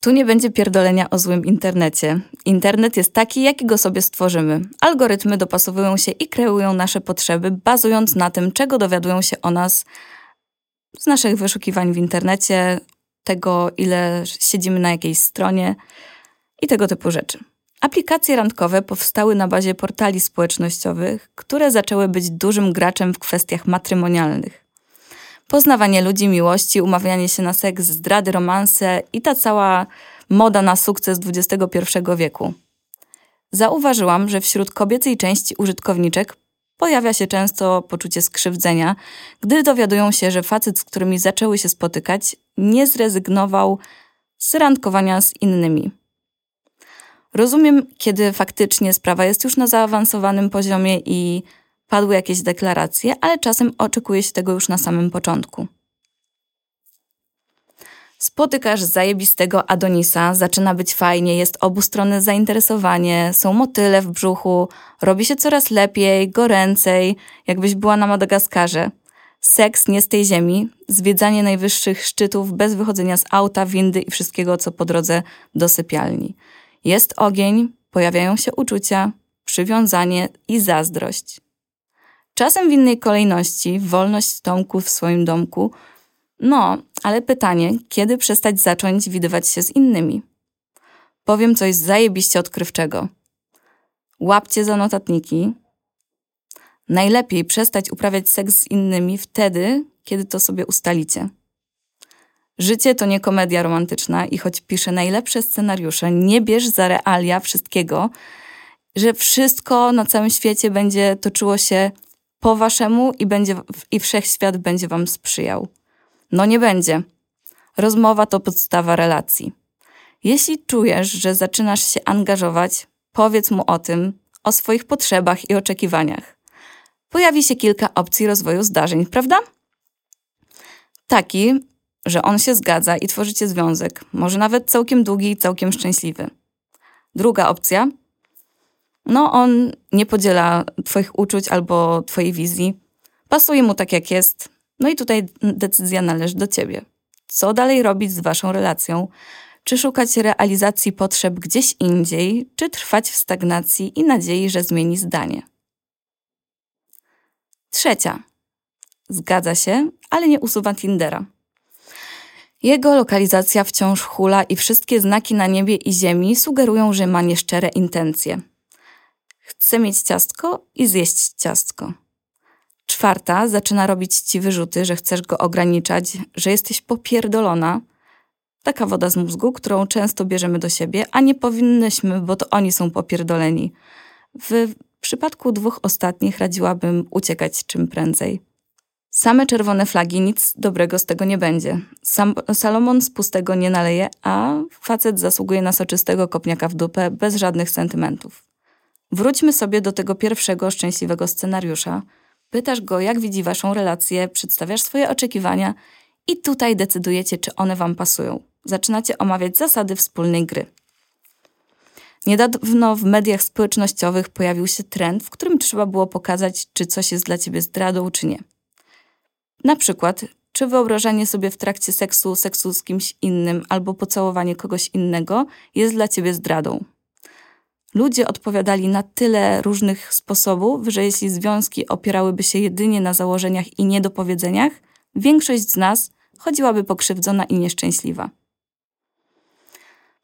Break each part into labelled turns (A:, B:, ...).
A: Tu nie będzie pierdolenia o złym internecie. Internet jest taki, jaki go sobie stworzymy. Algorytmy dopasowują się i kreują nasze potrzeby, bazując na tym, czego dowiadują się o nas z naszych wyszukiwań w internecie, tego, ile siedzimy na jakiejś stronie i tego typu rzeczy. Aplikacje randkowe powstały na bazie portali społecznościowych, które zaczęły być dużym graczem w kwestiach matrymonialnych. Poznawanie ludzi, miłości, umawianie się na seks, zdrady, romanse i ta cała moda na sukces XXI wieku. Zauważyłam, że wśród kobiecej części użytkowniczek pojawia się często poczucie skrzywdzenia, gdy dowiadują się, że facet, z którymi zaczęły się spotykać, nie zrezygnował z randkowania z innymi. Rozumiem, kiedy faktycznie sprawa jest już na zaawansowanym poziomie i padły jakieś deklaracje, ale czasem oczekuje się tego już na samym początku. Spotykasz zajebistego Adonisa, zaczyna być fajnie, jest obustronne zainteresowanie, są motyle w brzuchu, robi się coraz lepiej, goręcej, jakbyś była na Madagaskarze. Seks nie z tej ziemi, zwiedzanie najwyższych szczytów bez wychodzenia z auta, windy i wszystkiego, co po drodze do sypialni. Jest ogień, pojawiają się uczucia, przywiązanie i zazdrość. Czasem w innej kolejności, wolność Tomku w swoim domku. No, ale pytanie, kiedy przestać zacząć widywać się z innymi? Powiem coś zajebiście odkrywczego. Łapcie za notatniki. Najlepiej przestać uprawiać seks z innymi wtedy, kiedy to sobie ustalicie. Życie to nie komedia romantyczna i choć piszę najlepsze scenariusze, nie bierz za realia wszystkiego, że wszystko na całym świecie będzie toczyło się po waszemu i, będzie, i wszechświat będzie wam sprzyjał. No nie będzie. Rozmowa to podstawa relacji. Jeśli czujesz, że zaczynasz się angażować, powiedz mu o tym, o swoich potrzebach i oczekiwaniach. Pojawi się kilka opcji rozwoju zdarzeń, prawda? Taki, że on się zgadza i tworzycie związek, może nawet całkiem długi i całkiem szczęśliwy. Druga opcja no on nie podziela Twoich uczuć albo Twojej wizji. Pasuje mu tak, jak jest. No i tutaj decyzja należy do Ciebie. Co dalej robić z Waszą relacją? Czy szukać realizacji potrzeb gdzieś indziej, czy trwać w stagnacji i nadziei, że zmieni zdanie? Trzecia. Zgadza się, ale nie usuwa Tindera. Jego lokalizacja wciąż hula i wszystkie znaki na niebie i ziemi sugerują, że ma nieszczere intencje. Chce mieć ciastko i zjeść ciastko. Czwarta zaczyna robić ci wyrzuty, że chcesz go ograniczać, że jesteś popierdolona. Taka woda z mózgu, którą często bierzemy do siebie, a nie powinnyśmy, bo to oni są popierdoleni. W przypadku dwóch ostatnich radziłabym uciekać czym prędzej. Same czerwone flagi, nic dobrego z tego nie będzie. Sam, Salomon z pustego nie naleje, a facet zasługuje na soczystego kopniaka w dupę bez żadnych sentymentów. Wróćmy sobie do tego pierwszego szczęśliwego scenariusza. Pytasz go, jak widzi waszą relację, przedstawiasz swoje oczekiwania i tutaj decydujecie, czy one wam pasują. Zaczynacie omawiać zasady wspólnej gry. Niedawno w mediach społecznościowych pojawił się trend, w którym trzeba było pokazać, czy coś jest dla ciebie zdradą, czy nie. Na przykład, czy wyobrażanie sobie w trakcie seksu seksu z kimś innym albo pocałowanie kogoś innego jest dla ciebie zdradą. Ludzie odpowiadali na tyle różnych sposobów, że jeśli związki opierałyby się jedynie na założeniach i niedopowiedzeniach, większość z nas chodziłaby pokrzywdzona i nieszczęśliwa.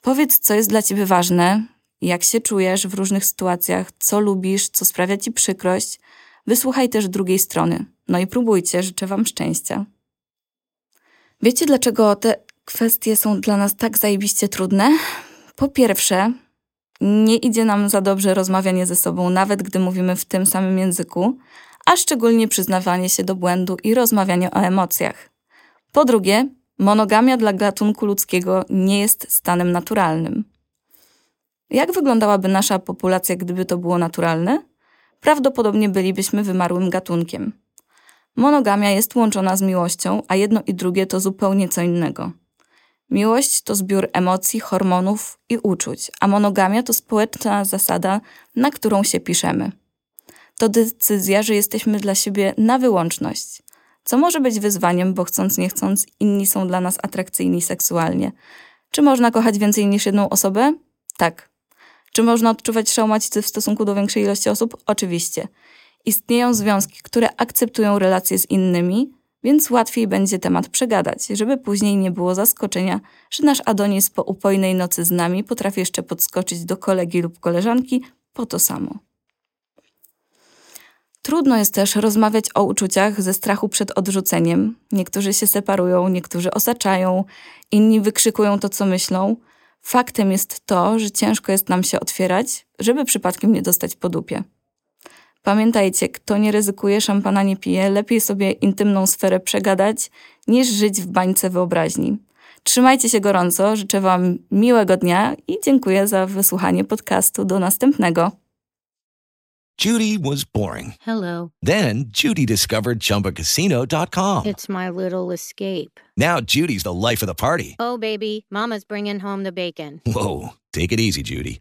A: Powiedz, co jest dla ciebie ważne, jak się czujesz w różnych sytuacjach, co lubisz, co sprawia ci przykrość. Wysłuchaj też drugiej strony. No i próbujcie, życzę wam szczęścia. Wiecie, dlaczego te kwestie są dla nas tak zajebiście trudne? Po pierwsze, nie idzie nam za dobrze rozmawianie ze sobą, nawet gdy mówimy w tym samym języku, a szczególnie przyznawanie się do błędu i rozmawianie o emocjach. Po drugie, monogamia dla gatunku ludzkiego nie jest stanem naturalnym. Jak wyglądałaby nasza populacja, gdyby to było naturalne? Prawdopodobnie bylibyśmy wymarłym gatunkiem. Monogamia jest łączona z miłością, a jedno i drugie to zupełnie co innego. Miłość to zbiór emocji, hormonów i uczuć, a monogamia to społeczna zasada, na którą się piszemy. To decyzja, że jesteśmy dla siebie na wyłączność, co może być wyzwaniem, bo chcąc nie chcąc, inni są dla nas atrakcyjni seksualnie. Czy można kochać więcej niż jedną osobę? Tak. Czy można odczuwać szałmacicy w stosunku do większej ilości osób? Oczywiście. Istnieją związki, które akceptują relacje z innymi, więc łatwiej będzie temat przegadać, żeby później nie było zaskoczenia, że nasz Adonis po upojnej nocy z nami potrafi jeszcze podskoczyć do kolegi lub koleżanki po to samo. Trudno jest też rozmawiać o uczuciach ze strachu przed odrzuceniem. Niektórzy się separują, niektórzy osaczają, inni wykrzykują to, co myślą. Faktem jest to, że ciężko jest nam się otwierać, żeby przypadkiem nie dostać po dupie. Pamiętajcie, kto nie ryzykuje, szampana nie pije, lepiej sobie intymną sferę przegadać, niż żyć w bańce wyobraźni. Trzymajcie się gorąco, życzę Wam miłego dnia i dziękuję za wysłuchanie podcastu. Do następnego.
B: Judy was boring.
C: Hello.
B: Then Judy discovered ChumbaCasino.com.
C: It's my little escape.
B: Now Judy's the life of the party.
C: Oh, baby, Mama's bringing home the bacon.
B: Whoa, take it easy, Judy.